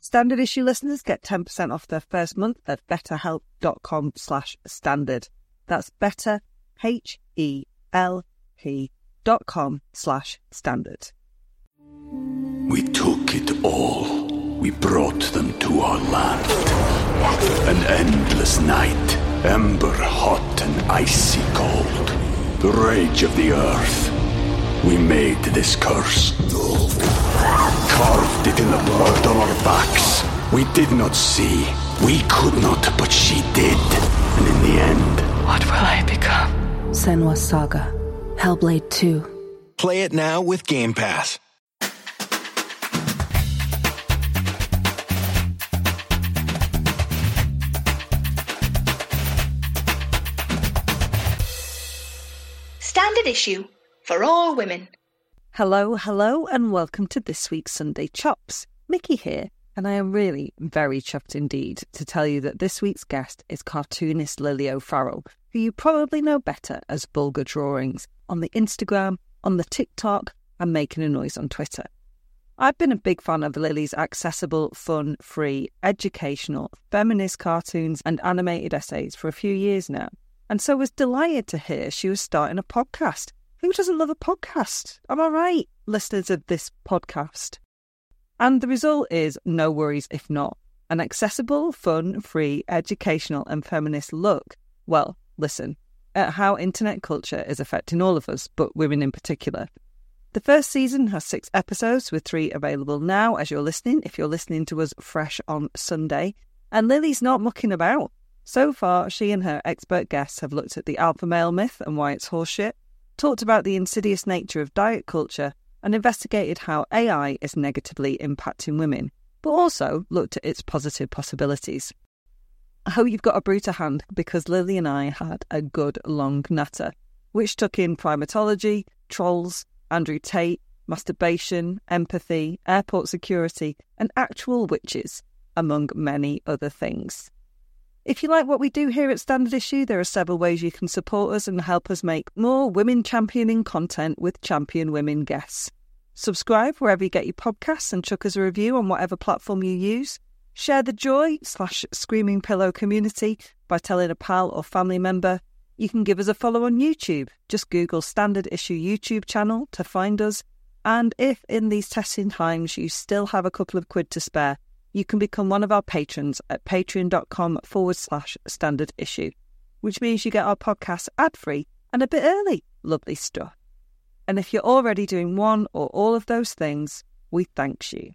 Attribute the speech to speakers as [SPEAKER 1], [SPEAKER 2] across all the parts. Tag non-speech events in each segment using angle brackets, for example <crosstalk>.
[SPEAKER 1] Standard issue listeners get 10% off their first month at betterhelp.com slash standard. That's better, H-E-L-P dot com slash standard.
[SPEAKER 2] We took it all. We brought them to our land. An endless night, ember hot and icy cold. The rage of the earth. We made this curse. Carved it in the blood on our backs. We did not see. We could not, but she did. And in the end.
[SPEAKER 3] What will I become?
[SPEAKER 4] Senua's Saga. Hellblade 2.
[SPEAKER 5] Play it now with Game Pass.
[SPEAKER 6] Standard issue for all women.
[SPEAKER 1] Hello, hello, and welcome to this week's Sunday Chops. Mickey here, and I am really very chuffed indeed to tell you that this week's guest is cartoonist Lily O'Farrell, who you probably know better as Vulga Drawings on the Instagram, on the TikTok, and Making a Noise on Twitter. I've been a big fan of Lily's accessible, fun, free, educational, feminist cartoons and animated essays for a few years now and so was delighted to hear she was starting a podcast. Who doesn't love a podcast? Am I right, listeners of this podcast? And the result is no worries if not. An accessible, fun, free, educational, and feminist look. Well, listen, at how internet culture is affecting all of us, but women in particular. The first season has six episodes, with three available now as you're listening, if you're listening to us fresh on Sunday. And Lily's not mucking about. So far, she and her expert guests have looked at the alpha male myth and why it's horseshit, talked about the insidious nature of diet culture, and investigated how AI is negatively impacting women, but also looked at its positive possibilities. I hope you've got a brew hand because Lily and I had a good long natter, which took in primatology, trolls, Andrew Tate, masturbation, empathy, airport security, and actual witches, among many other things. If you like what we do here at Standard Issue, there are several ways you can support us and help us make more women championing content with champion women guests. Subscribe wherever you get your podcasts and chuck us a review on whatever platform you use. Share the joy slash screaming pillow community by telling a pal or family member. You can give us a follow on YouTube. Just Google Standard Issue YouTube channel to find us. And if in these testing times you still have a couple of quid to spare, you can become one of our patrons at patreon.com forward slash standard issue, which means you get our podcast ad free and a bit early. Lovely stuff. And if you're already doing one or all of those things, we thank you.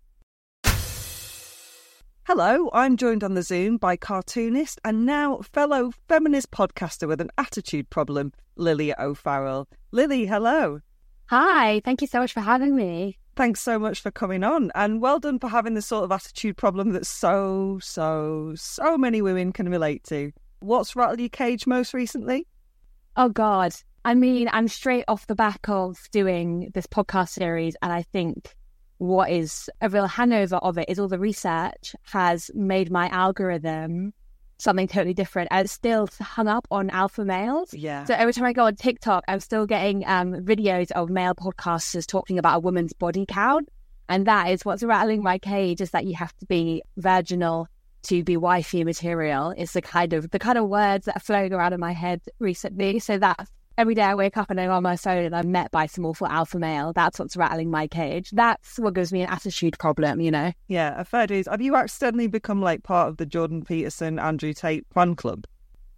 [SPEAKER 1] Hello, I'm joined on the Zoom by cartoonist and now fellow feminist podcaster with an attitude problem, Lily O'Farrell. Lily, hello.
[SPEAKER 3] Hi, thank you so much for having me.
[SPEAKER 1] Thanks so much for coming on, and well done for having the sort of attitude problem that so, so, so many women can relate to. What's rattled your cage most recently?
[SPEAKER 3] Oh, God. I mean, I'm straight off the back of doing this podcast series, and I think what is a real hangover of it is all the research has made my algorithm something totally different. And it's still hung up on alpha males.
[SPEAKER 1] Yeah.
[SPEAKER 3] So every time I go on TikTok, I'm still getting um, videos of male podcasters talking about a woman's body count. And that is what's rattling my cage is that you have to be virginal to be wifey material. It's the kind of the kind of words that are flowing around in my head recently. So that's every day I wake up and I'm on my phone and I'm met by some awful alpha male. That's what's rattling my cage. That's what gives me an attitude problem, you know?
[SPEAKER 1] Yeah, a fair dues. Have you accidentally become like part of the Jordan Peterson, Andrew Tate fan club?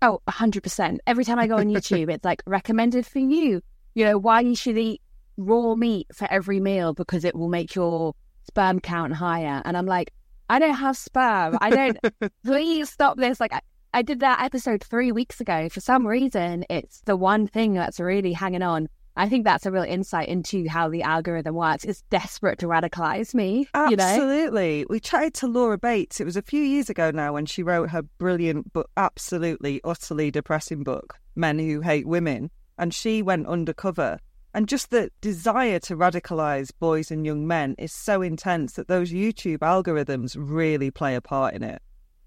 [SPEAKER 3] Oh, 100%. Every time I go on <laughs> YouTube, it's like recommended for you. You know, why you should eat raw meat for every meal because it will make your sperm count higher. And I'm like, I don't have sperm. I don't, <laughs> please stop this. Like, I did that episode three weeks ago. For some reason, it's the one thing that's really hanging on. I think that's a real insight into how the algorithm works. It's desperate to radicalize me.
[SPEAKER 1] Absolutely.
[SPEAKER 3] You know?
[SPEAKER 1] We chatted to Laura Bates. It was a few years ago now when she wrote her brilliant but absolutely, utterly depressing book, Men Who Hate Women. And she went undercover. And just the desire to radicalize boys and young men is so intense that those YouTube algorithms really play a part in it.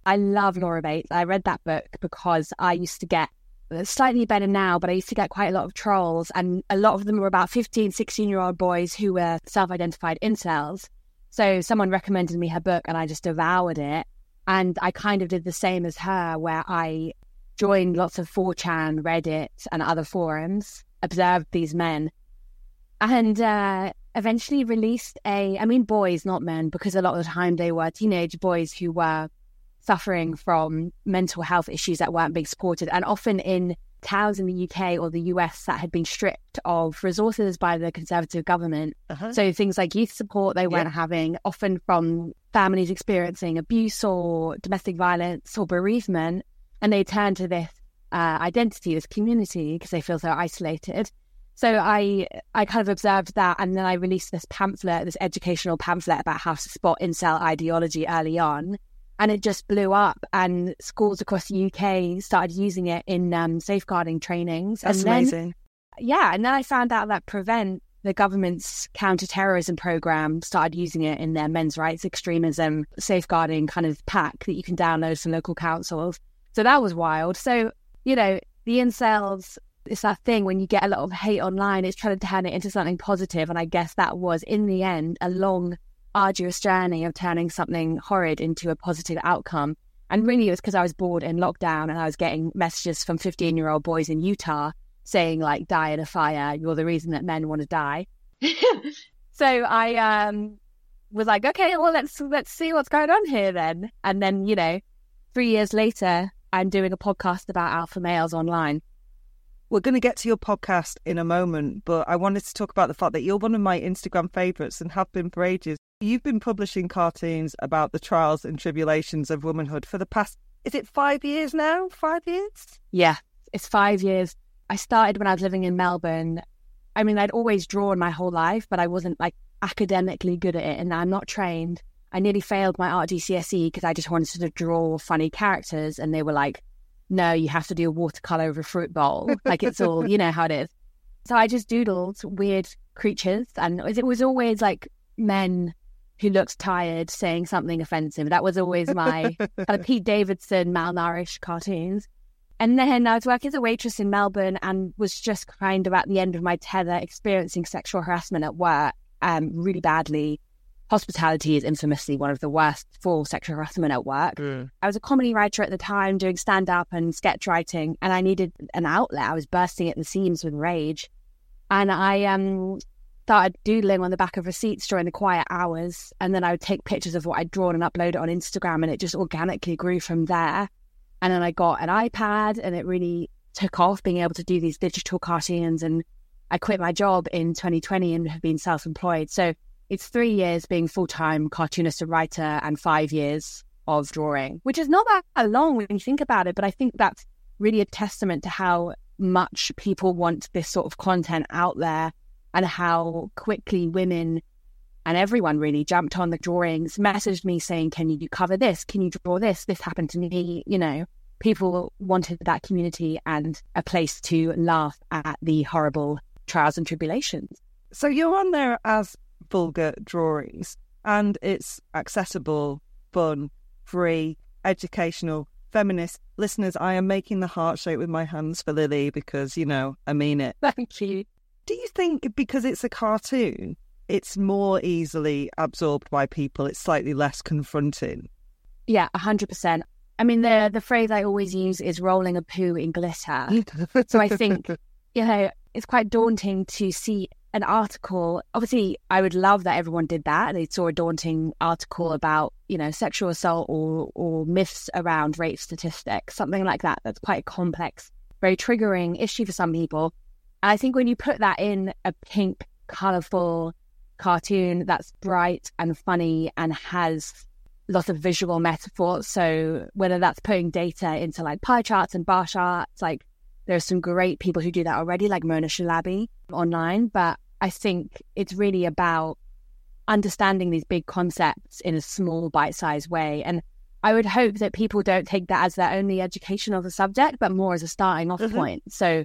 [SPEAKER 3] I love Laura Bates. I read that book because I used to get slightly better now, but I used to get quite a lot of trolls, and a lot of them were about 15, 16 year old boys who were self identified incels. So someone recommended me her book, and I just devoured it. And I kind of did the same as her, where I joined lots of 4chan, Reddit, and other forums, observed these men, and uh, eventually released a, I mean, boys, not men, because a lot of the time they were teenage boys who were suffering from mental health issues that weren't being supported, and often in towns in the UK or the US that had been stripped of resources by the Conservative government.
[SPEAKER 1] Uh-huh.
[SPEAKER 3] So things like youth support they weren't having, often from families experiencing abuse or domestic violence or bereavement, and they turn to this uh, identity, this community, because they feel so isolated. So I I kind of observed that, and then I released this pamphlet, this educational pamphlet about how to spot incel ideology early on and it just blew up and schools across the UK started using it in um, safeguarding trainings.
[SPEAKER 1] That's
[SPEAKER 3] and then,
[SPEAKER 1] amazing.
[SPEAKER 3] Yeah, and then I found out that Prevent, the government's counter-terrorism program, started using it in their men's rights extremism safeguarding kind of pack that you can download from local councils. So that was wild. So, you know, the incels it's that thing when you get a lot of hate online, it's trying to turn it into something positive. And I guess that was, in the end, a long arduous journey of turning something horrid into a positive outcome. And really, it was because I was bored in lockdown and I was getting messages from 15 year old boys in Utah saying, like, die in a fire. You're the reason that men want to die. <laughs> so I um, was like, okay, well, let's let's see what's going on here then. And then, you know, three years later, I'm doing a podcast about alpha males online.
[SPEAKER 1] We're going to get to your podcast in a moment, but I wanted to talk about the fact that you're one of my Instagram favourites and have been for ages. You've been publishing cartoons about the trials and tribulations of womanhood for the past, is it five years now? Five years?
[SPEAKER 3] Yeah, it's five years. I started when I was living in Melbourne. I mean, I'd always drawn my whole life, but I wasn't like academically good at it, and I'm not trained. I nearly failed my art GCSE because I just wanted to draw funny characters, and they were like, no, you have to do a watercolor of a fruit bowl. Like it's all, you know how it is. So I just doodled weird creatures, and it was, it was always like men who looked tired saying something offensive. That was always my kind of <laughs> Pete Davidson malnourished cartoons. And then I was working as a waitress in Melbourne and was just kind of at the end of my tether experiencing sexual harassment at work um, really badly hospitality is infamously one of the worst for sexual harassment at work.
[SPEAKER 1] Mm.
[SPEAKER 3] I was a comedy writer at the time doing stand up and sketch writing, and I needed an outlet. I was bursting at the seams with rage. And I um, started doodling on the back of receipts during the quiet hours. And then I would take pictures of what I'd drawn and upload it on Instagram, and it just organically grew from there. And then I got an iPad, and it really took off being able to do these digital cartoons. And I quit my job in 2020 and have been self employed. So it's three years being full time cartoonist and writer, and five years of drawing, which is not that long when you think about it. But I think that's really a testament to how much people want this sort of content out there and how quickly women and everyone really jumped on the drawings, messaged me saying, Can you cover this? Can you draw this? This happened to me. You know, people wanted that community and a place to laugh at the horrible trials and tribulations.
[SPEAKER 1] So you're on there as Vulga Drawings and it's accessible, fun, free, educational, feminist. Listeners, I am making the heart shape with my hands for Lily because, you know, I mean it. <laughs>
[SPEAKER 3] Thank you.
[SPEAKER 1] Do you think because it's a cartoon, it's more easily absorbed by people? It's slightly less confronting?
[SPEAKER 3] Yeah, 100%. I mean, the, the phrase I always use is rolling a poo in glitter. so I think, <laughs> you know, it's quite daunting to see an article. Obviously, I would love that everyone did that. They saw a daunting article about, you know, sexual assault or or myths around rape statistics, something like that. That's quite a complex, very triggering issue for some people. And I think when you put that in a pink, colorful cartoon that's bright and funny and has lots of visual metaphors. So whether that's putting data into like pie charts and bar charts, like there's some great people who do that already, like Mona Chalabi online. But I think it's really about understanding these big concepts in a small, bite sized way. And I would hope that people don't take that as their only education of the subject, but more as a starting off mm-hmm. point. So,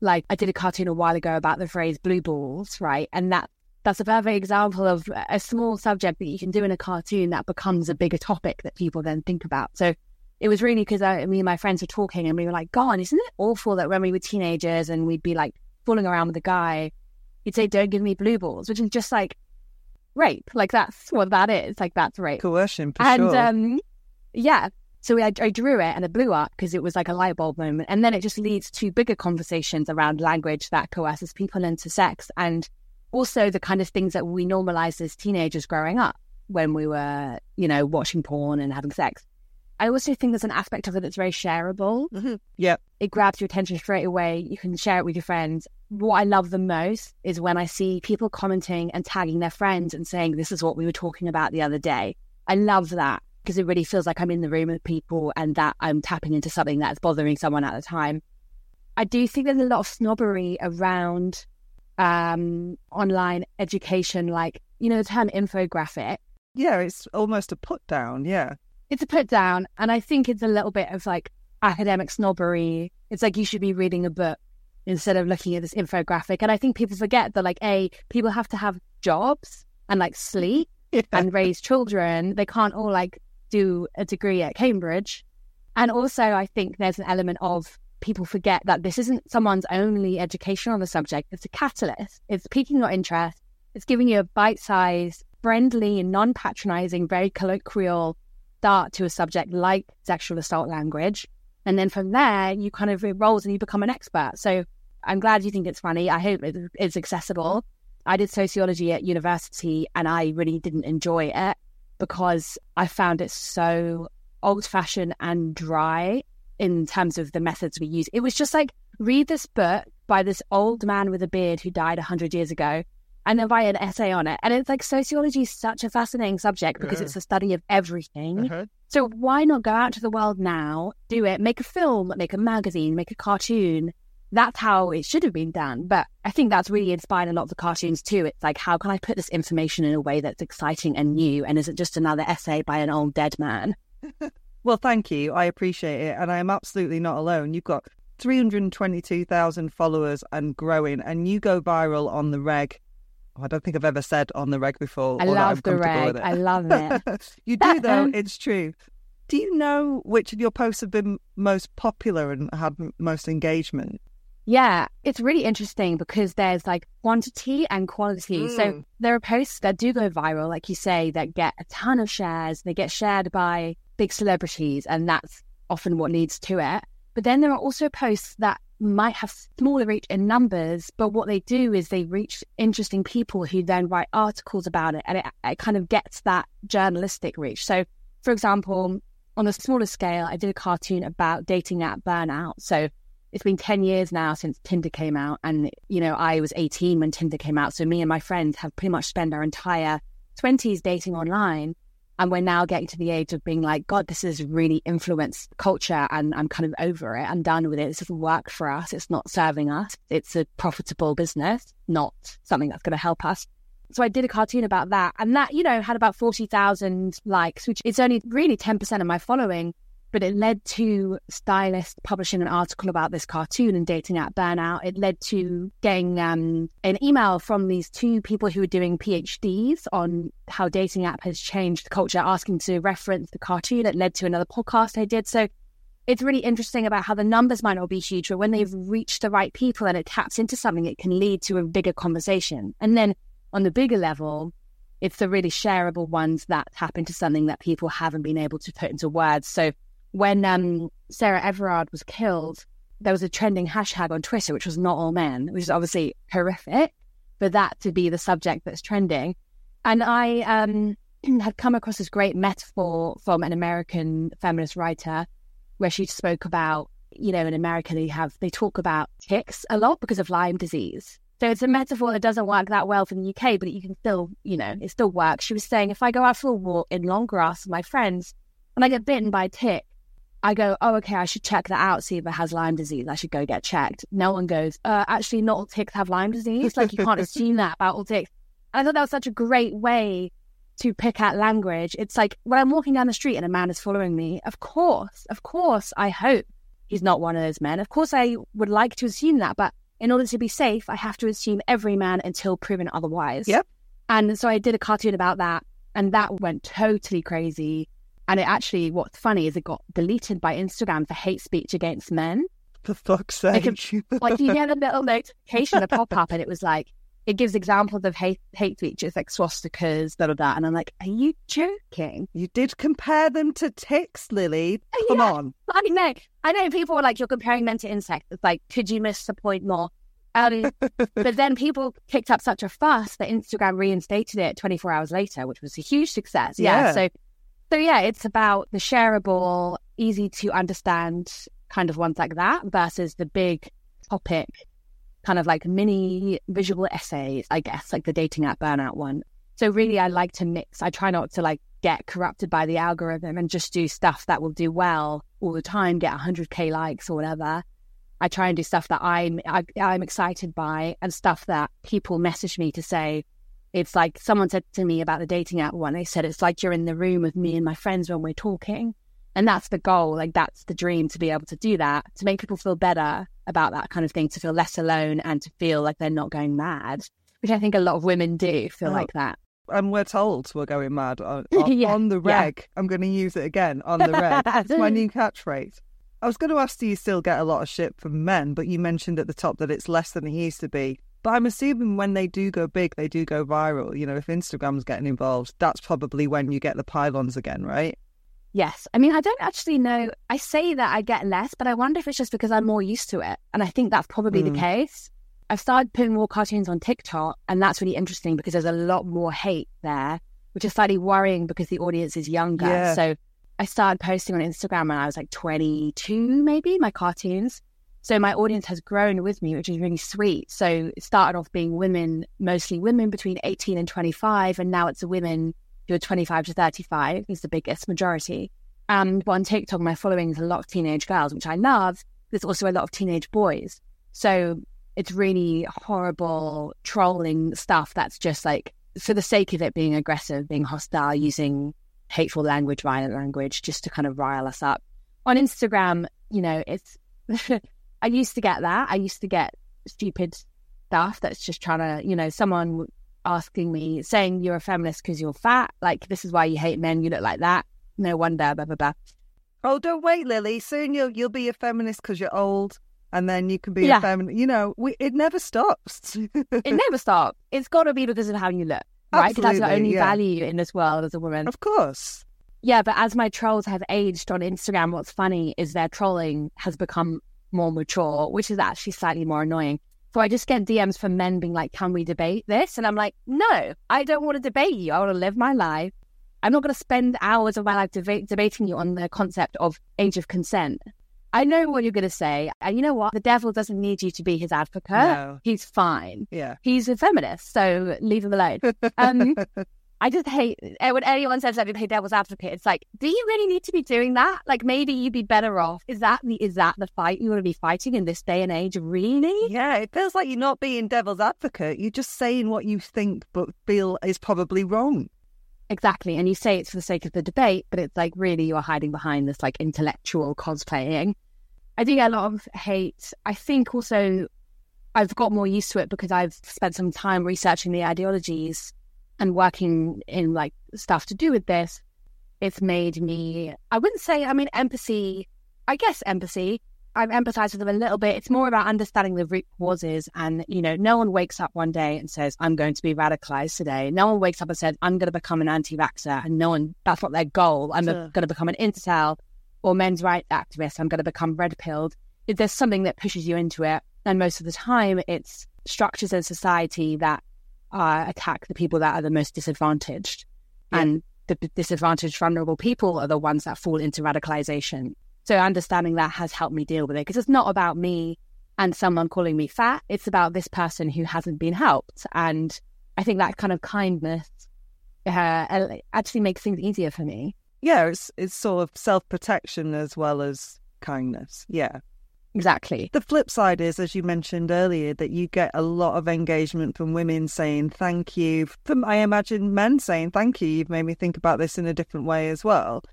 [SPEAKER 3] like, I did a cartoon a while ago about the phrase blue balls, right? And that that's a perfect example of a small subject that you can do in a cartoon that becomes a bigger topic that people then think about. So it was really because me and my friends were talking and we were like, God, isn't it awful that when we were teenagers and we'd be like fooling around with a guy, he'd say, Don't give me blue balls, which is just like rape. Like that's what that is. Like that's rape.
[SPEAKER 1] Coercion, for
[SPEAKER 3] and,
[SPEAKER 1] sure.
[SPEAKER 3] um, yeah. So I, I drew it and it blew up because it was like a light bulb moment. And then it just leads to bigger conversations around language that coerces people into sex and also the kind of things that we normalized as teenagers growing up when we were, you know, watching porn and having sex. I also think there's an aspect of it that's very shareable.
[SPEAKER 1] Mm-hmm. Yeah.
[SPEAKER 3] It grabs your attention straight away. You can share it with your friends. What I love the most is when I see people commenting and tagging their friends and saying, This is what we were talking about the other day. I love that because it really feels like I'm in the room with people and that I'm tapping into something that's bothering someone at the time. I do think there's a lot of snobbery around um, online education, like, you know, the term infographic.
[SPEAKER 1] Yeah, it's almost a put down. Yeah
[SPEAKER 3] it's a put down. And I think it's a little bit of like academic snobbery. It's like you should be reading a book instead of looking at this infographic. And I think people forget that like, A, people have to have jobs and like sleep <laughs> yeah. and raise children. They can't all like do a degree at Cambridge. And also, I think there's an element of people forget that this isn't someone's only education on the subject. It's a catalyst. It's piquing your interest. It's giving you a bite sized, friendly, non patronizing, very colloquial start to a subject like sexual assault language. And then from there, you kind of it rolls and you become an expert. So I'm glad you think it's funny. I hope it's accessible. I did sociology at university and I really didn't enjoy it because I found it so old fashioned and dry in terms of the methods we use. It was just like, read this book by this old man with a beard who died 100 years ago and then write an essay on it. And it's like sociology is such a fascinating subject because yeah. it's a study of everything. Uh-huh. So why not go out to the world now, do it, make a film, make a magazine, make a cartoon? That's how it should have been done. But I think that's really inspired a lot of the cartoons too. It's like, how can I put this information in a way that's exciting and new? And isn't just another essay by an old dead man? <laughs>
[SPEAKER 1] well, thank you. I appreciate it. And I am absolutely not alone. You've got 322,000 followers and growing, and you go viral on the reg oh, I don't think I've ever said on the reg before.
[SPEAKER 3] I love the reg. I love it. <laughs>
[SPEAKER 1] you do though. <laughs> it's true. Do you know which of your posts have been most popular and had most engagement?
[SPEAKER 3] Yeah, it's really interesting because there's like quantity and quality. Mm. So there are posts that do go viral, like you say, that get a ton of shares. They get shared by big celebrities, and that's often what leads to it. But then there are also posts that might have smaller reach in numbers, but what they do is they reach interesting people who then write articles about it, and it, it kind of gets that journalistic reach. So, for example, on a smaller scale, I did a cartoon about dating app burnout. So it's been 10 years now since Tinder came out. And, you know, I was 18 when Tinder came out. So me and my friends have pretty much spent our entire 20s dating online. And we're now getting to the age of being like, God, this has really influenced culture and I'm kind of over it. I'm done with it. This doesn't work for us. It's not serving us. It's a profitable business, not something that's going to help us. So I did a cartoon about that. And that, you know, had about 40,000 likes, which is only really 10% of my following but it led to stylist publishing an article about this cartoon and dating app burnout. It led to getting um, an email from these two people who were doing PhDs on how dating app has changed the culture, asking to reference the cartoon. It led to another podcast I did. So it's really interesting about how the numbers might not be huge, but when they've reached the right people and it taps into something, it can lead to a bigger conversation. And then on the bigger level, it's the really shareable ones that tap into something that people haven't been able to put into words. So when um, Sarah Everard was killed, there was a trending hashtag on Twitter, which was not all men, which is obviously horrific for that to be the subject that's trending. And I um, <clears throat> had come across this great metaphor from an American feminist writer where she spoke about, you know, in America, they have, they talk about ticks a lot because of Lyme disease. So it's a metaphor that doesn't work that well for the UK, but you can still, you know, it still works. She was saying, if I go out for a walk in long grass with my friends and I get bitten by a tick, I go, oh, okay, I should check that out, see if it has Lyme disease. I should go get checked. No one goes, uh, actually, not all ticks have Lyme disease. Like, you can't <laughs> assume that about all ticks. And I thought that was such a great way to pick out language. It's like when I'm walking down the street and a man is following me, of course, of course, I hope he's not one of those men. Of course, I would like to assume that. But in order to be safe, I have to assume every man until proven otherwise.
[SPEAKER 1] Yep.
[SPEAKER 3] And so I did a cartoon about that. And that went totally crazy. And it actually, what's funny is it got deleted by Instagram for hate speech against men.
[SPEAKER 1] For fuck's sake.
[SPEAKER 3] Like, like you get a <laughs> little notification, a pop up, and it was like, it gives examples of hate hate speech. It's like swastikas, blah, blah, blah. And I'm like, are you joking?
[SPEAKER 1] You did compare them to ticks, Lily. Come
[SPEAKER 3] Yeah.
[SPEAKER 1] on.
[SPEAKER 3] I know. I know people were like, you're comparing men to insects. It's like, could you miss the point more? Um, <laughs> but then people kicked up such a fuss that Instagram reinstated it 24 hours later, which was a huge success. Yeah.
[SPEAKER 1] Yeah.
[SPEAKER 3] So, so yeah, it's about the shareable, easy to understand kind of ones like that versus the big topic, kind of like mini visual essays, I guess, like the dating app burnout one. So really, I like to mix. I try not to like get corrupted by the algorithm and just do stuff that will do well all the time, get 100k likes or whatever. I try and do stuff that I'm I, I'm excited by and stuff that people message me to say. It's like someone said to me about the dating app one. They said it's like you're in the room with me and my friends when we're talking, and that's the goal. Like that's the dream to be able to do that to make people feel better about that kind of thing, to feel less alone and to feel like they're not going mad, which I think a lot of women do feel
[SPEAKER 1] Oh.
[SPEAKER 3] like that.
[SPEAKER 1] And we're told we're going mad on, uh, <laughs> on,
[SPEAKER 3] Yeah,
[SPEAKER 1] on the
[SPEAKER 3] yeah.
[SPEAKER 1] reg. I'm going to use it again on the reg. it's my <laughs> new catchphrase. I was going to ask, do you still get a lot of shit from men? But you mentioned at the top that it's less than it used to be. But I'm assuming when they do go big, they do go viral. You know, if Instagram's getting involved, that's probably when you get the pylons again, right?
[SPEAKER 3] Yes. I mean, I don't actually know. I say that I get less, but I wonder if it's just because I'm more used to it. And I think that's probably the
[SPEAKER 1] Mm.
[SPEAKER 3] case. I've started putting more cartoons on TikTok, and that's really interesting because there's a lot more hate there, which is slightly worrying because the audience is younger.
[SPEAKER 1] Yeah.
[SPEAKER 3] So I started posting on Instagram when I was like 22, maybe, my cartoons. So my audience has grown with me, which is really sweet. So it started off being women, mostly women between 18 and 25, and now it's women who are 25 to 35 is the biggest majority. And on TikTok, my following is a lot of teenage girls, which I love. There's also a lot of teenage boys. So it's really horrible trolling stuff that's just like for the sake of it being aggressive, being hostile, using hateful language, violent language, just to kind of rile us up. On Instagram, you know, it's <laughs> I used to get that. I used to get stupid stuff that's just trying to, you know, someone asking me, saying you're a feminist because you're fat. Like, this is why you hate men. You look like that. No wonder, blah, blah, blah.
[SPEAKER 1] Oh, don't wait, Lily. Soon you'll you'll be a feminist because you're old, and then you can be
[SPEAKER 3] Yeah.
[SPEAKER 1] a feminist. You know, we, it never stops. <laughs>
[SPEAKER 3] It never stops. It's got to be because of how you look, right? 'Cause that's the
[SPEAKER 1] Absolutely,
[SPEAKER 3] only
[SPEAKER 1] yeah.
[SPEAKER 3] value in this world as a woman.
[SPEAKER 1] of course.
[SPEAKER 3] Yeah, but as my trolls have aged on Instagram, what's funny is their trolling has become more mature, which is actually slightly more annoying. So I just get DMs from men being like, Can we debate this? And I'm like, No, I don't want to debate you. I want to live my life. I'm not going to spend hours of my life deba- debating you on the concept of age of consent. I know what you're going to say. And you know what? The devil doesn't need you to be his advocate.
[SPEAKER 1] No.
[SPEAKER 3] He's fine.
[SPEAKER 1] Yeah.
[SPEAKER 3] He's a feminist, so leave him alone. Um, <laughs> I just hate eh, when anyone says let me play devil's advocate. It's like, do you really need to be doing that? Like, maybe you'd be better off. Is that the is that the fight you want to be fighting in this day and age? Really?
[SPEAKER 1] Yeah, it feels like you're not being devil's advocate. You're just saying what you think but feel is probably wrong.
[SPEAKER 3] Exactly. And you say it's for the sake of the debate, but it's like really you are hiding behind this like intellectual cosplaying. I do get a lot of hate. I think also I've got more used to it because I've spent some time researching the ideologies and working in like stuff to do with this. It's made me, I wouldn't say, I mean, empathy, I guess empathy. I've empathized with them a little bit. It's more about understanding the root causes. And, you know, no one wakes up one day and says, I'm going to be radicalized today. No one wakes up and says, I'm going to become an anti vaxxer. And no one, that's not their goal. I'm sure. going to become an incel or men's rights activist. I'm going to become red pilled. There's something that pushes you into it. And most of the time, it's structures in society that uh, attack the people that are the most disadvantaged. Yeah. And the disadvantaged, vulnerable people are the ones that fall into radicalization. So understanding that has helped me deal with it because it's not about me and someone calling me fat. It's about this person who hasn't been helped. And I think that kind of kindness uh, actually makes things easier for me.
[SPEAKER 1] Yeah, it's it's sort of self protection as well as kindness. Yeah.
[SPEAKER 3] Exactly.
[SPEAKER 1] The flip side is, as you mentioned earlier, that you get a lot of engagement from women saying thank you. From I imagine men saying thank you. You've made me think about this in a different way as well.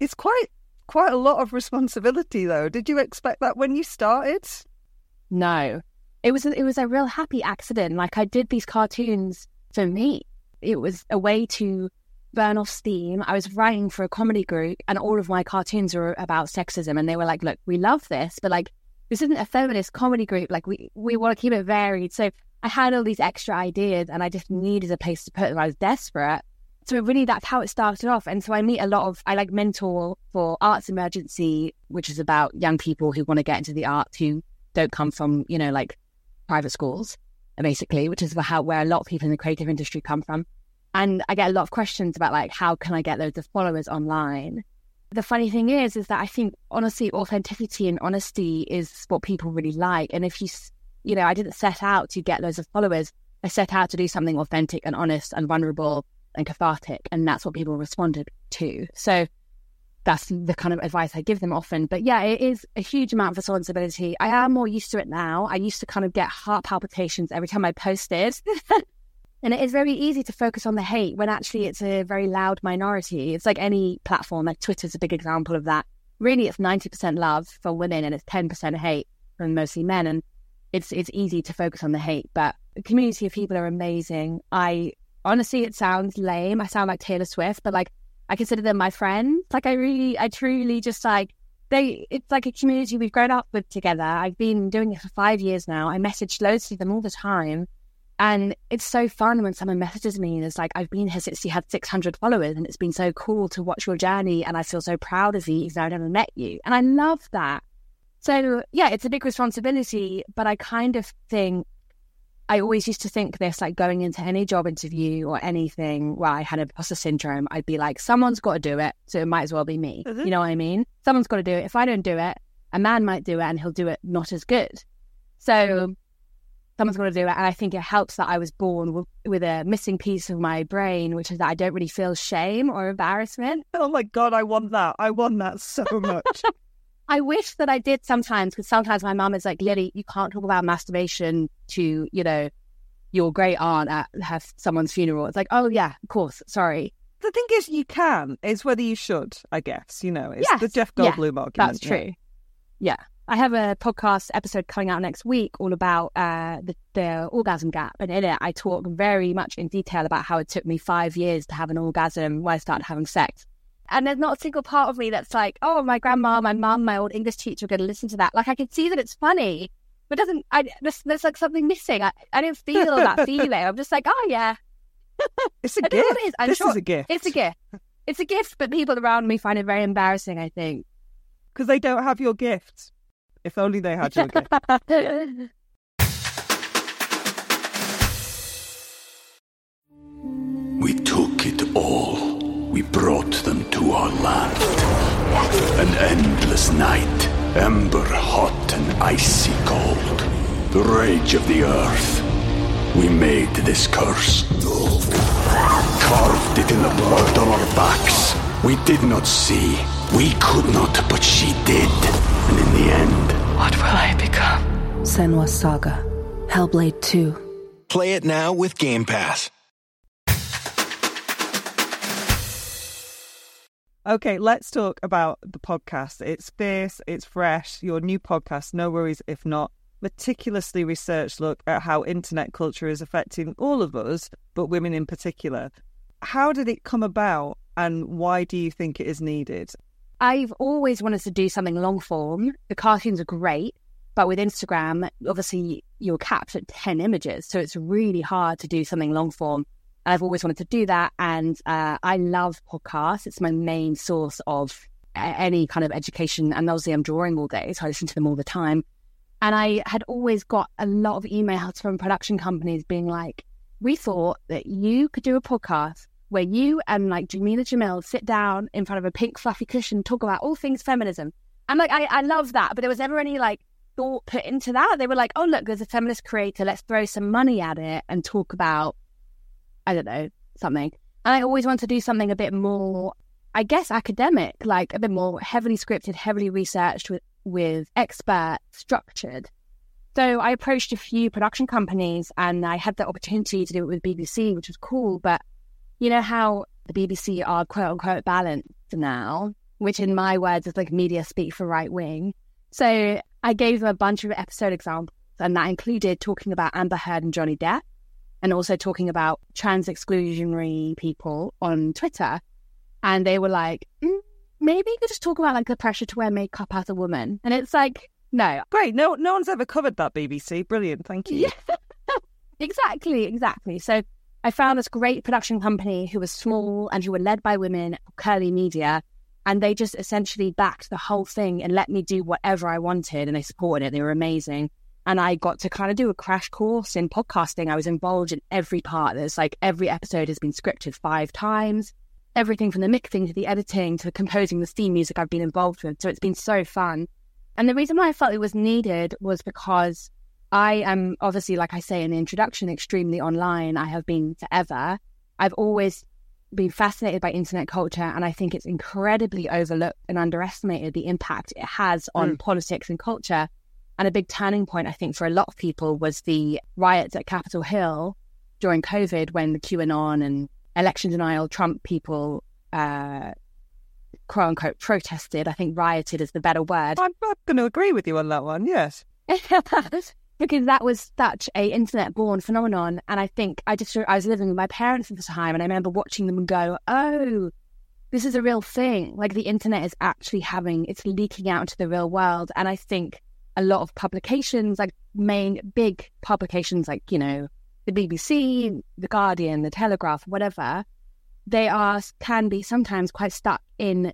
[SPEAKER 1] It's quite quite a lot of responsibility, though. Did you expect that when you started?
[SPEAKER 3] No, it was a, it was a real happy accident. Like I did these cartoons for me. It was a way to burn off steam. I was writing for a comedy group, and all of my cartoons were about sexism. And they were like, "Look, we love this, but like, this isn't a feminist comedy group. Like, we we want to keep it varied." So I had all these extra ideas, and I just needed a place to put them. I was desperate. So really, that's how it started off. And so I meet a lot of I like mentor for Arts Emergency, which is about young people who want to get into the arts who don't come from you know like private schools, basically, which is how where a lot of people in the creative industry come from. And I get a lot of questions about like how can I get loads of followers online? The funny thing is, is that I think honestly, authenticity and honesty is what people really like. And if you, you know, I didn't set out to get loads of followers. I set out to do something authentic and honest and vulnerable and cathartic, and that's what people responded to. So that's the kind of advice I give them often. But yeah, it is a huge amount of responsibility. I am more used to it now. I used to kind of get heart palpitations every time I posted. <laughs> And it is very easy to focus on the hate when actually it's a very loud minority. It's like any platform, like Twitter's a big example of that. Really, it's 90% love for women and it's 10% hate from mostly men. And it's it's easy to focus on the hate, but the community of people are amazing. I honestly, it sounds lame. I sound like Taylor Swift, but like I consider them my friends. Like I really, I truly just like they. It's like a community we've grown up with together. I've been doing it for five years now. I message loads to them all the time, and it's so fun when someone messages me and it's like, I've been here since you had 600 followers and it's been so cool to watch your journey. And I feel so proud of you even though I never met you. And I love that. So, yeah, it's a big responsibility, but I kind of think I always used to think this like going into any job interview or anything where I had imposter syndrome, I'd be like, someone's got to do it. So it might as well be me. Mm-hmm. You know what I mean? Someone's got to do it. If I don't do it, a man might do it and he'll do it not as good. So someone's got to do it. And I think it helps that I was born w- with a missing piece of my brain, which is that I don't really feel shame or embarrassment.
[SPEAKER 1] Oh my God, I want that. I want that so <laughs> much.
[SPEAKER 3] I wish that I did sometimes because sometimes my mum is like, Lily, you can't talk about masturbation to, you know, your great aunt at have someone's funeral. It's like, oh yeah, of course, sorry.
[SPEAKER 1] The thing is, you can. It's whether you should, I guess. You know, it's yes. the Jeff Goldblum
[SPEAKER 3] yeah,
[SPEAKER 1] argument.
[SPEAKER 3] That's true. Yeah. yeah. I have a podcast episode coming out next week all about uh, the, the orgasm gap. And in it, I talk very much in detail about how it took me five years to have an orgasm when I started having sex. And there's not a single part of me that's like, oh, my grandma, my mum, my old English teacher are going to listen to that. Like, I can see that it's funny, but doesn't, I, there's, there's like something missing. I, I didn't feel that <laughs> feeling. I'm just like, oh, yeah.
[SPEAKER 1] It's a gift. It is. I'm this sure is a gift.
[SPEAKER 3] It's a gift. It's a gift, but people around me find it very embarrassing, I think.
[SPEAKER 1] Because they don't have your gift. If only they had your <laughs> gift.
[SPEAKER 2] We took it all. We brought them to our land. An endless night, ember hot and icy cold. The rage of the earth. We made this curse. carved it in the blood on our backs. We did not see. We could not, but she did. And in the end,
[SPEAKER 6] What will I become?
[SPEAKER 4] Senua's Saga. Hellblade 2.
[SPEAKER 5] Play it now with Game Pass.
[SPEAKER 1] Okay, let's talk about the podcast. It's fierce, it's fresh, your new podcast, no worries if not. Meticulously researched look at how internet culture is affecting all of us, but women in particular. How did it come about and why do you think it is needed?
[SPEAKER 3] I've always wanted to do something long form. The cartoons are great, but with Instagram, obviously you're capped at 10 images. So it's really hard to do something long form. I've always wanted to do that. And uh, I love podcasts. It's my main source of any kind of education. And obviously I'm drawing all day, so I listen to them all the time. And I had always got a lot of emails from production companies being like, we thought that you could do a podcast where you and like Jameela Jamil sit down in front of a pink fluffy cushion, talk about all things feminism. And like, I, I love that. But there was never any like thought put into that. They were like, oh, look, there's a feminist creator. Let's throw some money at it and talk about, I don't know, something. And I always want to do something a bit more, I guess, academic, like a bit more heavily scripted, heavily researched with, with expert, structured. So I approached a few production companies and I had the opportunity to do it with BBC, which was cool. But you know how the BBC are quote unquote balanced now, which in my words is like media speak for right wing. So I gave them a bunch of episode examples, and that included talking about Amber Heard and Johnny Depp, and also talking about trans exclusionary people on Twitter. And they were like, mm, maybe you could just talk about like the pressure to wear makeup as a woman. And it's like, no,
[SPEAKER 1] Great. No no one's ever covered that BBC. Brilliant. Thank you.
[SPEAKER 3] yeah, <laughs> exactly, exactly. So I found this great production company who was small and who were led by women, Curly Media, and they just essentially backed the whole thing and let me do whatever I wanted, and they supported it. They were amazing. And I got to kind of do a crash course in podcasting. I was involved in every part. There's like every episode has been scripted five times. Everything from the mixing to the editing to composing the theme music I've been involved with. So it's been so fun. And the reason why I felt it was needed was because I am obviously, like I say in the introduction, extremely online. I have been forever. I've always been fascinated by internet culture, and I think it's incredibly overlooked and underestimated the impact it has on politics and culture. And a big turning point, I think, for a lot of people was the riots at Capitol Hill during COVID when the QAnon and election denial Trump people, uh, quote unquote, protested. I think rioted is the better word.
[SPEAKER 1] I'm, I'm going to agree with you on that one. Yes. <laughs>
[SPEAKER 3] because that was such a internet born phenomenon and i think i just i was living with my parents at the time and i remember watching them go oh this is a real thing. Like the internet is actually having it's leaking out into the real world and i think a lot of publications like main big publications like you know the bbc the guardian the telegraph whatever they are can be sometimes quite stuck in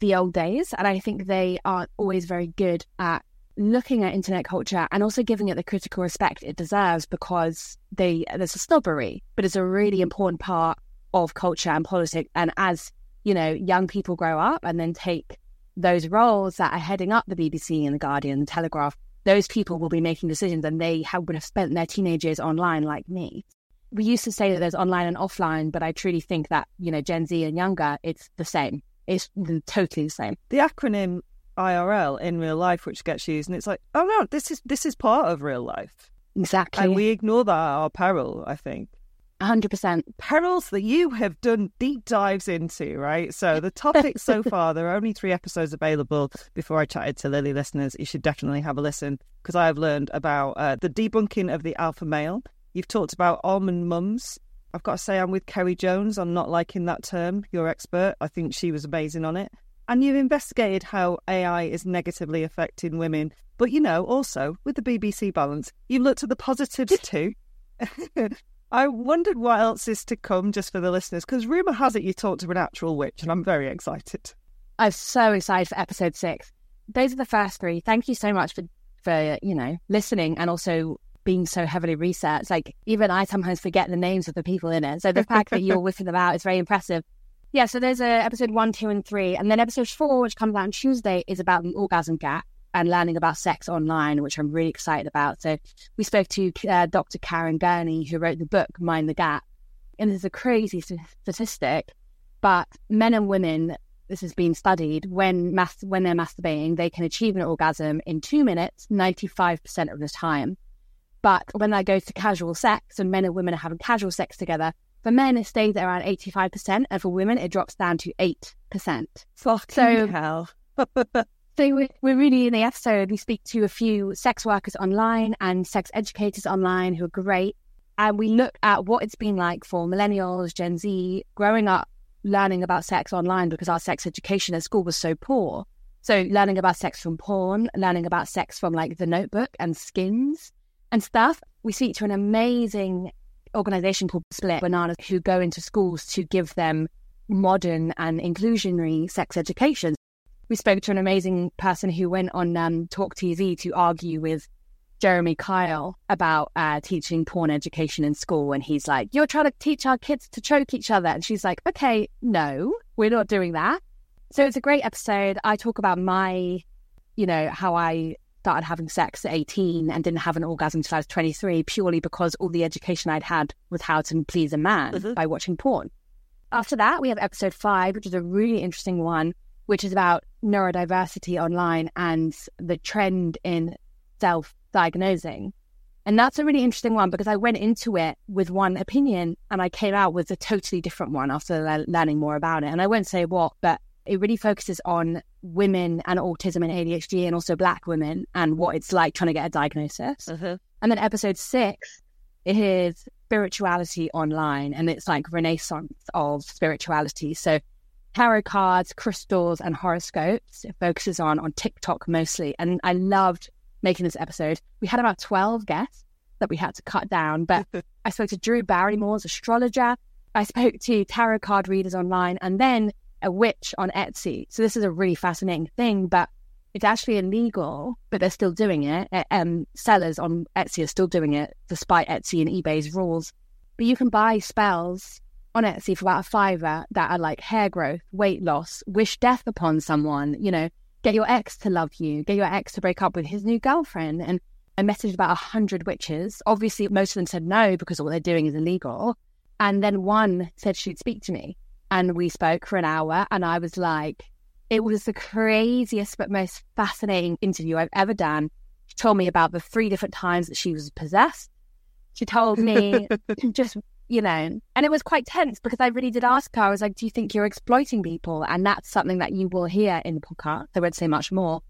[SPEAKER 3] the old days and i think they aren't always very good at looking at internet culture and also giving it the critical respect it deserves because they there's a snobbery, but it's a really important part of culture and politics. And as you know, young people grow up and then take those roles that are heading up the BBC and the Guardian, the Telegraph, those people will be making decisions, and they have, would have spent their teenage years online like me. We used to say that there's online and offline, but I truly think that you know Gen Z and younger, it's the same. It's totally the same.
[SPEAKER 1] The acronym IRL in real life, which gets used, and it's like, oh no, this is this is part of real life,
[SPEAKER 3] Exactly.
[SPEAKER 1] and we ignore that at our peril. I think.
[SPEAKER 3] 100%.
[SPEAKER 1] perils that you have done deep dives into, right? So the topics so <laughs> far, there are only three episodes available. Before I chatted to Lily listeners, you should definitely have a listen because I have learned about uh, the debunking of the alpha male. You've talked about almond mums. I've got to say, I'm with Kerry Jones on not liking that term. Your expert, I think she was amazing on it. And you've investigated how AI is negatively affecting women. But you know, also with the BBC balance, you've looked at the positives too. <laughs> I wondered what else is to come just for the listeners, because rumour has it you talked to an actual witch, and I'm very excited.
[SPEAKER 3] I'm so excited for episode six. Those are the first three. Thank you so much for, for you know, listening and also being so heavily researched. Like, even I sometimes forget the names of the people in it. So the fact that you're <laughs> whipping them out is very impressive. Yeah, so there's a episode one, two, and three. And then episode four, which comes out on Tuesday, is about the orgasm gap and learning about sex online, which I'm really excited about. So we spoke to uh, Dr. Karen Gurney, who wrote the book Mind the Gap. and there's a crazy statistic, but men and women, this has been studied, when mas- when they're masturbating, they can achieve an orgasm in two minutes, 95% of the time. But when that goes to casual sex and men and women are having casual sex together, for men, it stays at around 85%, and for women, it drops down to 8%.
[SPEAKER 1] Fucking
[SPEAKER 3] So-
[SPEAKER 1] hell. <laughs>
[SPEAKER 3] So we- we're really in the episode. We speak to a few sex workers online and sex educators online who are great, and we look at what it's been like for millennials, Gen Z, growing up learning about sex online because our sex education at school was so poor. So learning about sex from porn, learning about sex from like The Notebook and Skins and stuff. We speak to an amazing organization called Split Bananas who go into schools to give them modern and inclusionary sex education we spoke to an amazing person who went on um, Talk TV to argue with Jeremy Kyle about uh, teaching porn education in school. And he's like, You're trying to teach our kids to choke each other. And she's like, Okay, no, we're not doing that. So it's a great episode. I talk about my, you know, how I started having sex at 18 and didn't have an orgasm until I was 23 purely because all the education I'd had was how to please a man
[SPEAKER 1] Mhm.
[SPEAKER 3] by watching porn. After that, we have episode five, which is a really interesting one, which is about neurodiversity online and the trend in self diagnosing. And that's a really interesting one because I went into it with one opinion and I came out with a totally different one after learning more about it. And I won't say what, but it really focuses on women and autism and ADHD and also Black women and what it's like trying to get a diagnosis.
[SPEAKER 1] Mhm.
[SPEAKER 3] And then episode six is spirituality online, and it's like renaissance of spirituality. So tarot cards, crystals, and horoscopes. It focuses on on TikTok mostly, and I loved making this episode. We had about twelve guests that we had to cut down, but <laughs> I spoke to Drew Barrymore's astrologer. I spoke to tarot card readers online, and then a witch on Etsy. So this is a really fascinating thing, but it's actually illegal, but they're still doing it. Um, sellers on Etsy are still doing it despite Etsy and eBay's rules. But you can buy spells on Etsy for about a fiver that are like hair growth, weight loss, wish death upon someone, you know, get your ex to love you, get your ex to break up with his new girlfriend. And I messaged about a hundred witches. Obviously, most of them said no because what they're doing is illegal. And then one said she'd speak to me. And we spoke for an hour. And I was like, it was the craziest but most fascinating interview I've ever done. She told me about the three different times that she was possessed. She told me <laughs> just, you know, and it was quite tense because I really did ask her, I was like, do you think you're exploiting people? And that's something that you will hear in the podcast. I won't say much more.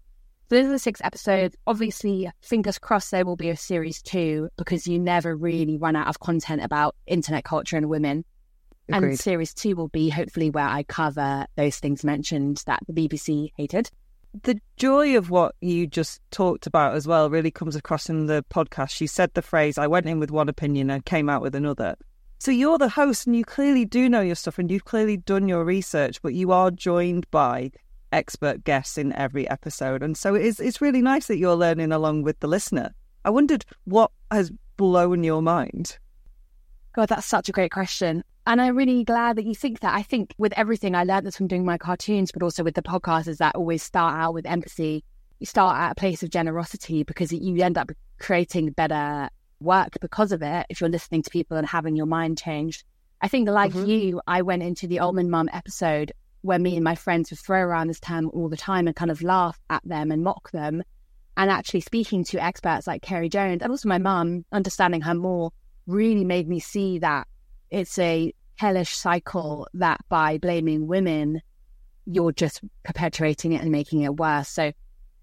[SPEAKER 3] So those are the six episodes. Obviously, fingers crossed there will be a series two because you never really run out of content about internet culture and women. And series two will be hopefully where I cover those things mentioned that the BBC hated.
[SPEAKER 1] the joy of what you just talked about as well really comes across in the podcast. You said the phrase, I went in with one opinion and came out with another. So you're the host and you clearly do know your stuff and you've clearly done your research, but you are joined by expert guests in every episode. And so it is, it's really nice that you're learning along with the listener. I wondered what has blown your mind.
[SPEAKER 3] God, that's such a great question. And I'm really glad that you think that. I think with everything, I learned this from doing my cartoons, but also with the podcast, is that always start out with empathy. You start at a place of generosity because you end up creating better work because of it if you're listening to people and having your mind changed. I think, like
[SPEAKER 1] Mhm.
[SPEAKER 3] you, I went into the Almond Mum episode where me and my friends would throw around this term all the time and kind of laugh at them and mock them. And actually speaking to experts like Kerry Jones and also my mum, understanding her more, really made me see that it's a hellish cycle that by blaming women, you're just perpetuating it and making it worse. So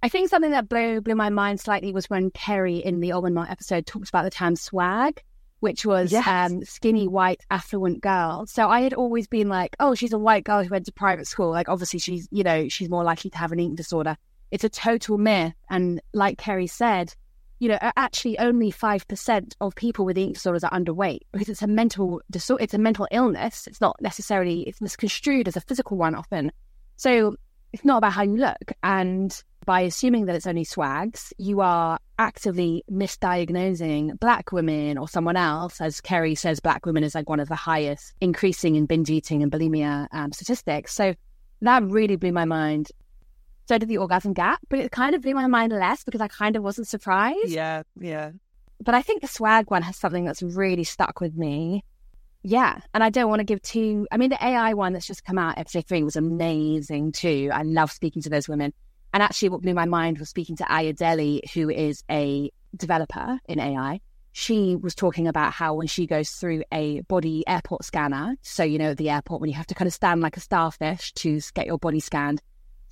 [SPEAKER 3] I think something that blew blew my mind slightly was when Kerry in the Almond episode talked about the term swag, which was
[SPEAKER 1] Yes.
[SPEAKER 3] um, skinny, white, affluent girl. So I had always been like, oh, she's a white girl who went to private school. Like obviously she's, you know, she's more likely to have an eating disorder. It's a total myth. And like Kerry said, you know, actually only 5% of people with eating disorders are underweight because it's a mental disorder, it's a mental illness. It's not necessarily, it's misconstrued as a physical one often. So it's not about how you look. And by assuming that it's only swags, you are actively misdiagnosing black women or someone else. As Kerry says, black women is like one of the highest increasing in binge eating and bulimia um, statistics. So that really blew my mind. So did the orgasm gap, but it kind of blew my mind less because I kind of wasn't surprised.
[SPEAKER 1] Yeah, yeah.
[SPEAKER 3] But I think the swag one has something that's really stuck with me. yeah, and I don't want to give too. I mean, the AI one that's just come out, episode three, was amazing too. I love speaking to those women. And actually, what blew my mind was speaking to Ayodele, who is a developer in AI. She was talking about how when she goes through a body airport scanner, so you know, the airport when you have to kind of stand like a starfish to get your body scanned,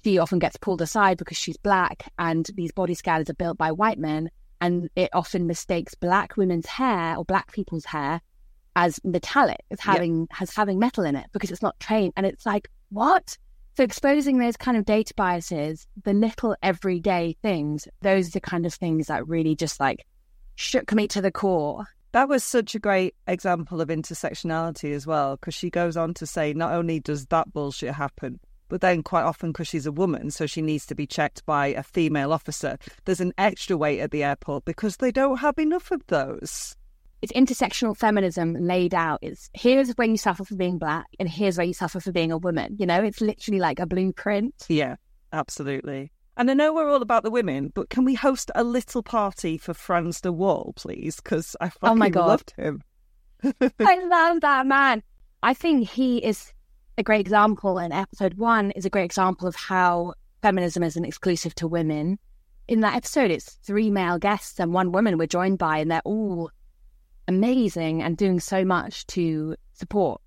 [SPEAKER 3] she often gets pulled aside because she's black, and these body scanners are built by white men, and it often mistakes black women's hair or black people's hair as metallic, as having yep. has having metal in it because it's not trained. And it's like, what? So exposing those kind of data biases, the little everyday things, those are the kind of things that really just like shook me to the core.
[SPEAKER 1] That was such a great example of intersectionality as well, because she goes on to say not only does that bullshit happen, but then quite often because she's a woman, so she needs to be checked by a female officer, there's an extra wait at the airport because they don't have enough of those
[SPEAKER 3] it's intersectional feminism laid out. It's here's where you suffer for being black, and here's where you suffer for being a woman. You know, it's literally like a blueprint.
[SPEAKER 1] Yeah, absolutely. And I know we're all about the women, but can we host a little party for Frans de Waal, please? Because I fucking oh my God. loved him. <laughs>
[SPEAKER 3] I love that man. I think he is a great example, and episode one is a great example of how feminism isn't exclusive to women. In that episode, it's three male guests and one woman we're joined by, and they're all amazing and doing so much to support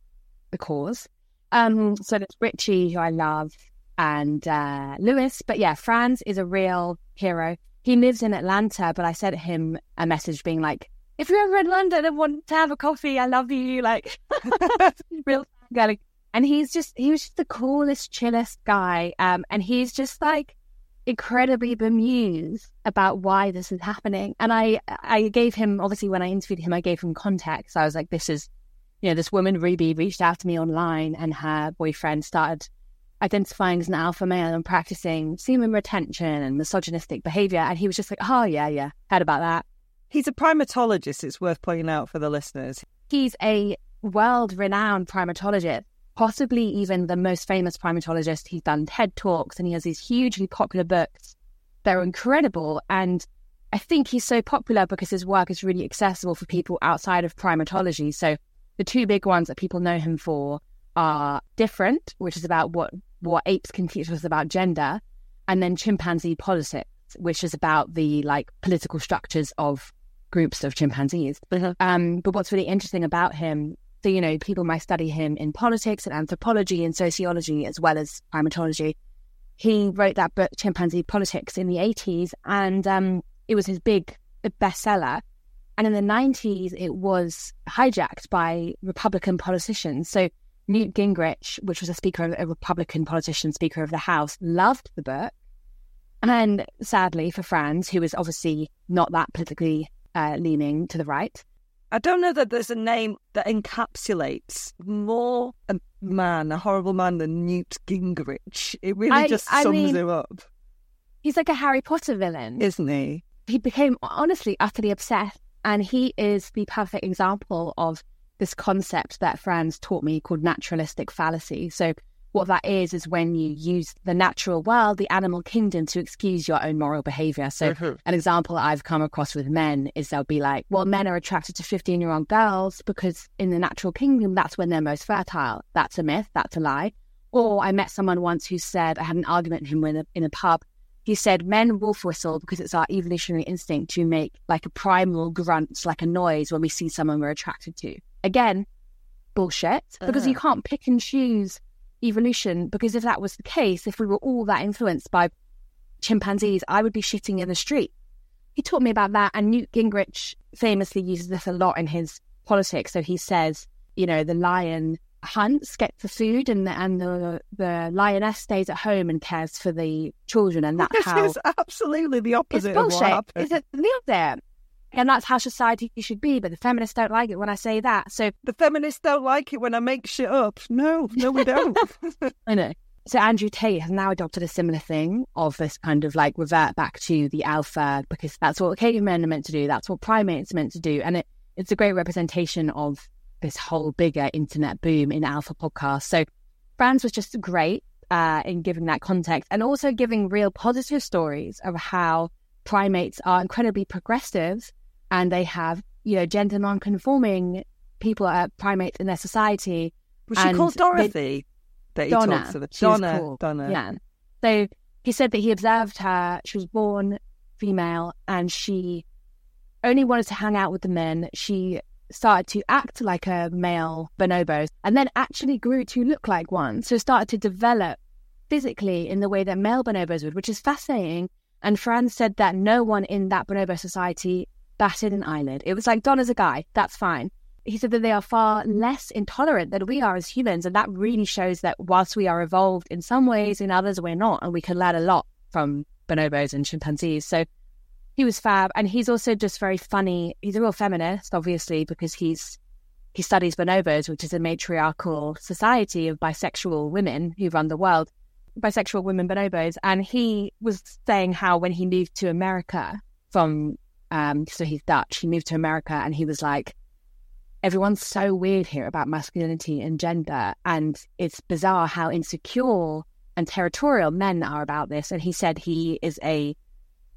[SPEAKER 3] the cause. Um, so there's Richie, who I love, and uh, Lewis. But yeah, Frans is a real hero. He lives in Atlanta, but I sent him a message being like, if you're ever in London and want to have a coffee, I love you. Like, <laughs> real <laughs> guy. And he's just, he was just the coolest, chillest guy. Um, and he's just like, incredibly bemused about why this is happening. And I, I gave him, obviously, when I interviewed him, I gave him context. I was like, this is, you know, this woman, Ruby, reached out to me online and her boyfriend started identifying as an alpha male and practicing semen retention and misogynistic behavior. And he was just like, oh, yeah, yeah, heard about that.
[SPEAKER 1] He's a primatologist, it's worth pointing out for the listeners.
[SPEAKER 3] He's a world renowned primatologist possibly even the most famous primatologist. He's done TED Talks and he has these hugely popular books. They're incredible. And I think he's so popular because his work is really accessible for people outside of primatology. So the two big ones that people know him for are Different, which is about what, what apes can teach us about gender, and then Chimpanzee Politics, which is about the like political structures of groups of chimpanzees. Uh-huh. Um, but what's really interesting about him so, you know, people might study him in politics and anthropology and sociology as well as primatology. He wrote that book, Chimpanzee Politics, in the 80s, and um, it was his big bestseller. And in the 90s, it was hijacked by Republican politicians. So Newt Gingrich, which was a speaker, of, a Republican politician, Speaker of the House, loved the book. And sadly for Frans, who was obviously not that politically uh, leaning to the right,
[SPEAKER 1] I don't know that there's a name that encapsulates more a man, a horrible man, than Newt Gingrich. It really I, just sums mean, him up.
[SPEAKER 3] He's like a Harry Potter villain,
[SPEAKER 1] isn't he?
[SPEAKER 3] He became honestly utterly obsessed, and he is the perfect example of this concept that Frans taught me called naturalistic fallacy. So what that is is when you use the natural world, the animal kingdom, to excuse your own moral behavior. So, mm-hmm. an example I've come across with men is they'll be like, well, men are attracted to 15 year old girls because in the natural kingdom, that's when they're most fertile. That's a myth, that's a lie. Or I met someone once who said, I had an argument with him in a, in a pub. He said, men wolf whistle because it's our evolutionary instinct to make like a primal grunt, like a noise when we see someone we're attracted to. Again, bullshit, because uh. you can't pick and choose evolution because if that was the case, if we were all that influenced by chimpanzees, I would be shitting in the street. He taught me about that, and Newt Gingrich famously uses this a lot in his politics. So he says, you know, the lion hunts, gets the food, and the, and the the lioness stays at home and cares for the children, and that's
[SPEAKER 1] this
[SPEAKER 3] how.
[SPEAKER 1] is absolutely the opposite
[SPEAKER 3] it's bullshit.
[SPEAKER 1] of what happened.
[SPEAKER 3] Is it the there? And that's how society should be. But the feminists don't like it when I say that. So
[SPEAKER 1] the feminists don't like it when I make shit up. No, no, we don't. <laughs>
[SPEAKER 3] I know. So Andrew Tate has now adopted a similar thing of this kind of like revert back to the alpha because that's what cavemen are meant to do. That's what primates are meant to do. And it, it's a great representation of this whole bigger internet boom in alpha podcasts. So Frans was just great uh, in giving that context and also giving real positive stories of how primates are incredibly progressive and they have, you know, gender non-conforming people are primates in their society.
[SPEAKER 1] Was she called
[SPEAKER 3] they-
[SPEAKER 1] Dorothy? that he
[SPEAKER 3] Donna.
[SPEAKER 1] talks to the Donna.
[SPEAKER 3] called.
[SPEAKER 1] Donna.
[SPEAKER 3] Yeah. So he said that he observed her. She was born female, and she only wanted to hang out with the men. She started to act like a male bonobo, and then actually grew to look like one. So started to develop physically in the way that male bonobos would, which is fascinating. And Frans said that no one in that bonobo society batted an eyelid. It was like Donna's a guy. That's fine he said that they are far less intolerant than we are as humans. And that really shows that whilst we are evolved in some ways, in others we're not. And we can learn a lot from bonobos and chimpanzees. So he was fab. And he's also just very funny. He's a real feminist, obviously, because he's he studies bonobos, which is a matriarchal society of bisexual women who run the world, bisexual women bonobos. And he was saying how when he moved to America from, um, so he's Dutch, he moved to America and he was like, everyone's so weird here about masculinity and gender. And it's bizarre how insecure and territorial men are about this. And he said he is a,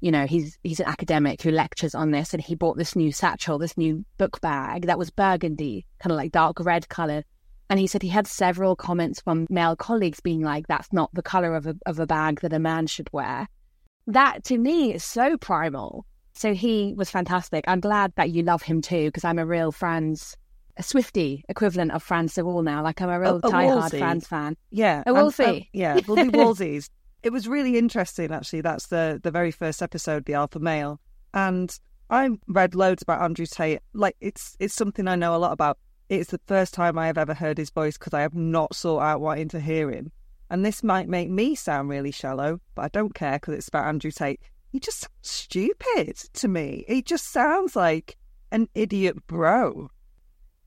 [SPEAKER 3] you know, he's he's an academic who lectures on this and he bought this new satchel, this new book bag that was burgundy, kind of like dark red color. And he said he had several comments from male colleagues being like, that's not the color of a, of a bag that a man should wear. That to me is so primal. So he was fantastic. I'm glad that you love him too, because I'm a real Frans, a Swifty equivalent of Frans de Waal now. Like I'm a real
[SPEAKER 1] A- a
[SPEAKER 3] diehard Frans fan.
[SPEAKER 1] Yeah,
[SPEAKER 3] A
[SPEAKER 1] and- yeah, we'll be <laughs> it was really interesting, actually. That's the the very first episode, the alpha male, and I read loads about Andrew Tate. Like it's it's something I know a lot about. It's the first time I have ever heard his voice because I have not sought out wanting to hear him. And this might make me sound really shallow, but I don't care because it's about Andrew Tate. He just sounds stupid to me. He just sounds like an idiot bro.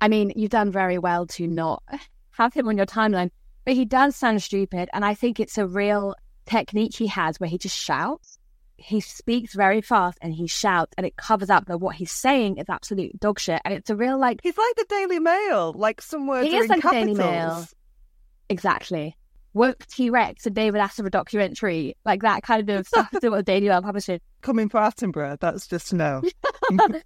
[SPEAKER 3] I mean, you've done very well to not have him on your timeline, but he does sound stupid. And I think it's a real technique he has where he just shouts. He speaks very fast and he shouts, and it covers up that what he's saying is absolute dog shit. And it's a real like
[SPEAKER 1] He's like the Daily Mail. Like some words
[SPEAKER 3] He
[SPEAKER 1] are
[SPEAKER 3] is
[SPEAKER 1] in
[SPEAKER 3] like the Daily. Mail. exactly woke T Rex, a David Attenborough documentary, like that kind of <laughs> stuff. is what Daily Mail publishing.
[SPEAKER 1] Coming for Attenborough, that's just no. <laughs>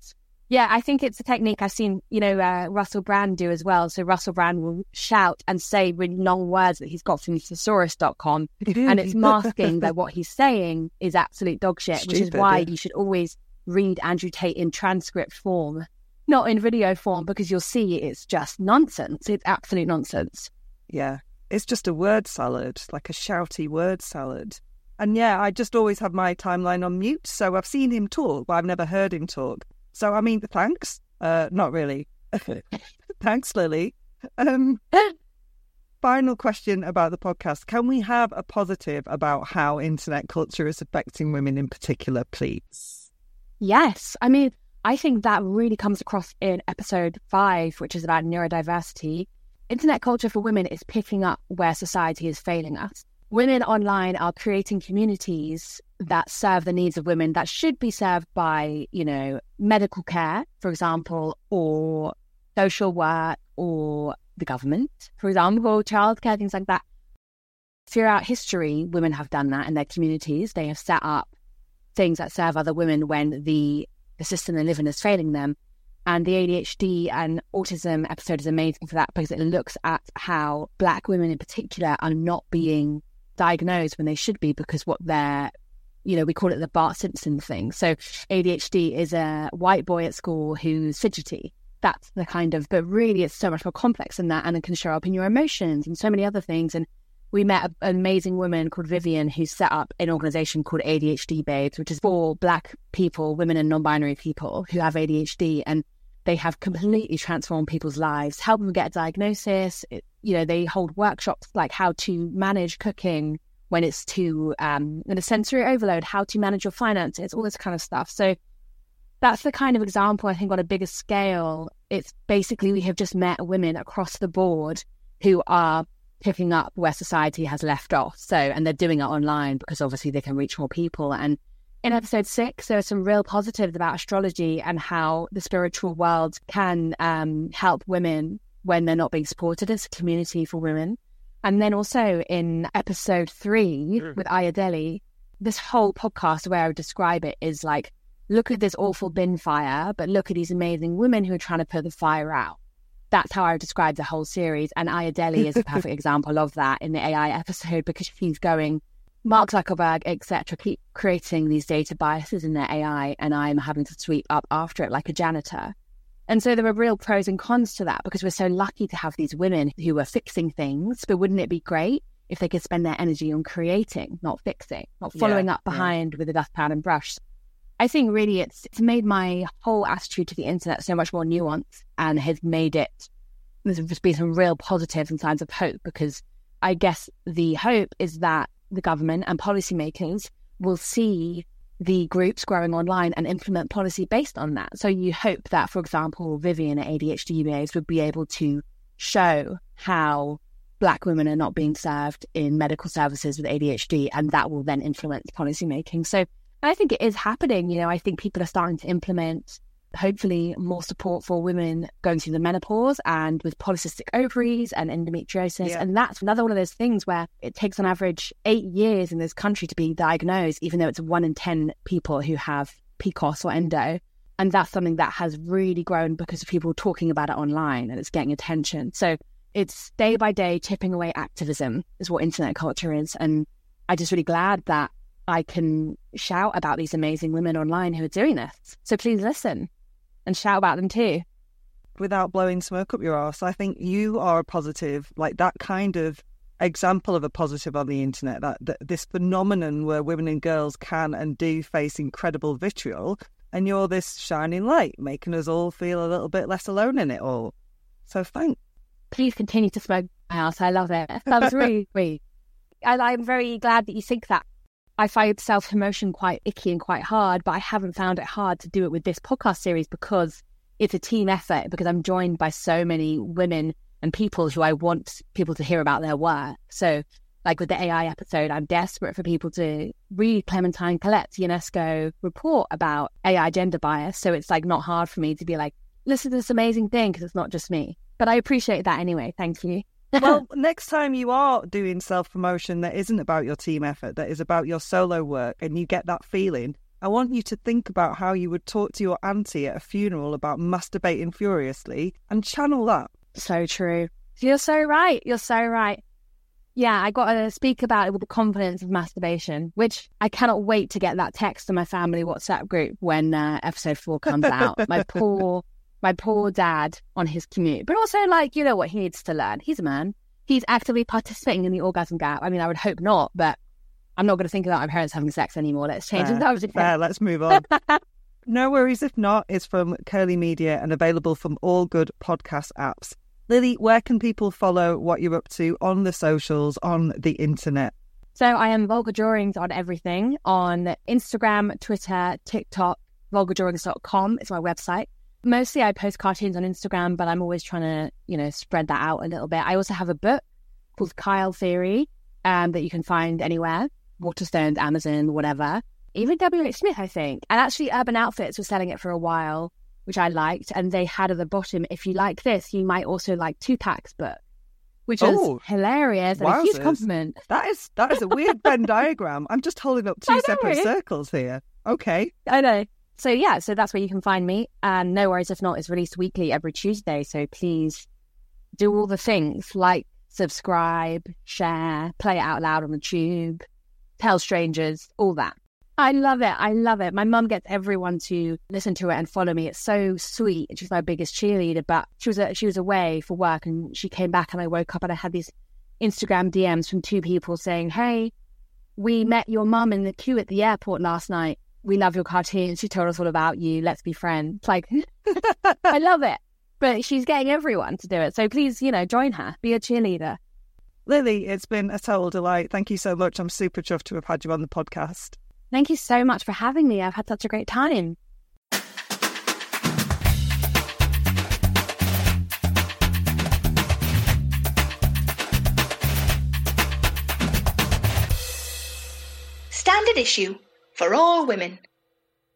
[SPEAKER 3] Yeah, I think it's a technique I've seen, you know, uh, Russell Brand do as well. So Russell Brand will shout and say really long words that he's got from thesaurus.com and it's masking that what he's saying is absolute dog shit, which is why
[SPEAKER 1] yeah.
[SPEAKER 3] you should always read Andrew Tate in transcript form, not in video form, because you'll see it's just nonsense. It's absolute nonsense.
[SPEAKER 1] Yeah, it's just a word salad, like a shouty word salad. And yeah, I just always have my timeline on mute, so I've seen him talk, but I've never heard him talk. So I mean, thanks. Uh, not really. <laughs> thanks, Lily. Um, <laughs> final question about the podcast: Can we have a positive about how internet culture is affecting women in particular, please?
[SPEAKER 3] Yes. I mean, I think that really comes across in episode five, which is about neurodiversity. Internet culture for women is picking up where society is failing us. Women online are creating communities that serve the needs of women that should be served by, you know, medical care, for example, or social work or the government, for example, childcare, things like that. Throughout history, women have done that in their communities. They have set up things that serve other women when the the system they live in is failing them. And the ADHD and autism episode is amazing for that because it looks at how Black women in particular are not being diagnosed when they should be because what they're, you know, we call it the Bart Simpson thing. So ADHD is a white boy at school who's fidgety. That's the kind of, but really it's so much more complex than that and it can show up in your emotions and so many other things. And we met an amazing woman called Vivian who set up an organization called ADHD Babes, which is for Black people, women and non binary people who have ADHD. And they have completely transformed people's lives, help them get a diagnosis. You know, they hold workshops like how to manage cooking when it's too, um, in a sensory overload, how to manage your finances, all this kind of stuff. So that's the kind of example I think on a bigger scale. It's basically we have just met women across the board who are picking up where society has left off. So, and they're doing it online because obviously they can reach more people. And in episode six, there are some real positives about astrology and how the spiritual world can um, help women when they're not being supported as a community for women. And then also in episode three mm. with Ayodele, this whole podcast, the way I would describe it is like, look at this awful bin fire, but look at these amazing women who are trying to put the fire out. that's how I would describe the whole series. And Ayodele is a <laughs> perfect example of that in the AI episode because she's going, Mark Zuckerberg, etc., keep creating these data biases in their AI, and I'm having to sweep up after it like a janitor. And so there are real pros and cons to that because we're so lucky to have these women who are fixing things. But wouldn't it be great if they could spend their energy on creating, not fixing, not following yeah, up behind yeah. with a dustpan and brush? I think really it's it's made my whole attitude to the internet so much more nuanced and has made it there's just been some real positives and signs of hope because I guess the hope is that the government and policymakers will see the groups growing online and implement policy based on that. So you hope that, for example, Vivian at ADHD Babes would be able to show how Black women are not being served in medical services with ADHD, and that will then influence policymaking. So I think it is happening. You know, I think people are starting to implement hopefully more support for women going through the menopause and with polycystic ovaries and endometriosis. Yeah. And that's another one of those things where it takes on average eight years in this country to be diagnosed, even though it's one in 10 people who have PCOS or endo. And that's something that has really grown because of people talking about it online and it's getting attention. So it's day by day chipping away activism is what internet culture is. And I'm just really glad that I can shout about these amazing women online who are doing this. So please listen and shout about them too.
[SPEAKER 1] Without blowing smoke up your arse, I think you are a positive, like that kind of example of a positive on the internet. That, that this phenomenon where women and girls can and do face incredible vitriol, and you're this shining light, making us all feel a little bit less alone in it all. So thanks.
[SPEAKER 3] Please continue to smoke my house. I love it. That was really <laughs> sweet. And I'm very glad that you think that. I find self promotion quite icky and quite hard, but I haven't found it hard to do it with this podcast series because it's a team effort, because I'm joined by so many women and people who I want people to hear about their work. So, like with the AI episode, I'm desperate for people to read Clementine Collett's UNESCO report about AI gender bias. So it's like not hard for me to be like, listen to this amazing thing because it's not just me. But I appreciate that anyway. Thank you
[SPEAKER 1] well, next time you are doing self promotion that isn't about your team effort, that is about your solo work, and you get that feeling, I want you to think about how you would talk to your auntie at a funeral about masturbating furiously and channel that.
[SPEAKER 3] So true. You're so right. You're so right. Yeah, I got to speak about it with the confidence of masturbation, which I cannot wait to get that text to my family WhatsApp group when uh, episode four comes out. my <laughs> poor my poor dad on his commute. But also, like, you know what he needs to learn? He's a man. He's actively participating in the orgasm gap. I mean, I would hope not, but I'm not going to think about my parents having sex anymore. Let's change
[SPEAKER 1] fair, it. Fair, let's move on. <laughs> no worries if not. It's from Curly Media and available from all good podcast apps. Lily, where can people follow what you're up to on the socials, on the internet?
[SPEAKER 3] So I am Vulga Drawings on everything on Instagram, Twitter, TikTok, vulgadrawings.com is my website mostly I post cartoons on Instagram, but I'm always trying to, you know, spread that out a little bit. I also have a book called Girl Theory um, that you can find anywhere, Waterstones, Amazon, whatever. Even WH Smith, I think. And actually, Urban Outfits was selling it for a while, which I liked. And they had at the bottom, if you like this, you might also like Tupac's book, which oh, hilarious and wowzers. a huge compliment.
[SPEAKER 1] That is that is a weird <laughs> Venn diagram. I'm just holding up two separate circles here. Okay.
[SPEAKER 3] I know so yeah, so that's where you can find me. And no worries if not, it's released weekly every Tuesday. So please do all the things like subscribe, share, play it out loud on the tube, tell strangers, all that. I love it. I love it. My mum gets everyone to listen to it and follow me. It's so sweet. She's my biggest cheerleader. But she was uh, she was away for work and she came back and I woke up and I had these Instagram DMs from two people saying, "Hey, we met your mum in the queue at the airport last night we love your cartoons. She told us all about you. Let's be friends. Like, <laughs> I love it. But she's getting everyone to do it. So please, you know, join her, be a cheerleader.
[SPEAKER 1] Lily, it's been a total delight. Thank you so much. I'm super chuffed to have had you on the podcast.
[SPEAKER 3] Thank you so much for having me. I've had such a great time.
[SPEAKER 6] Standard issue for all women.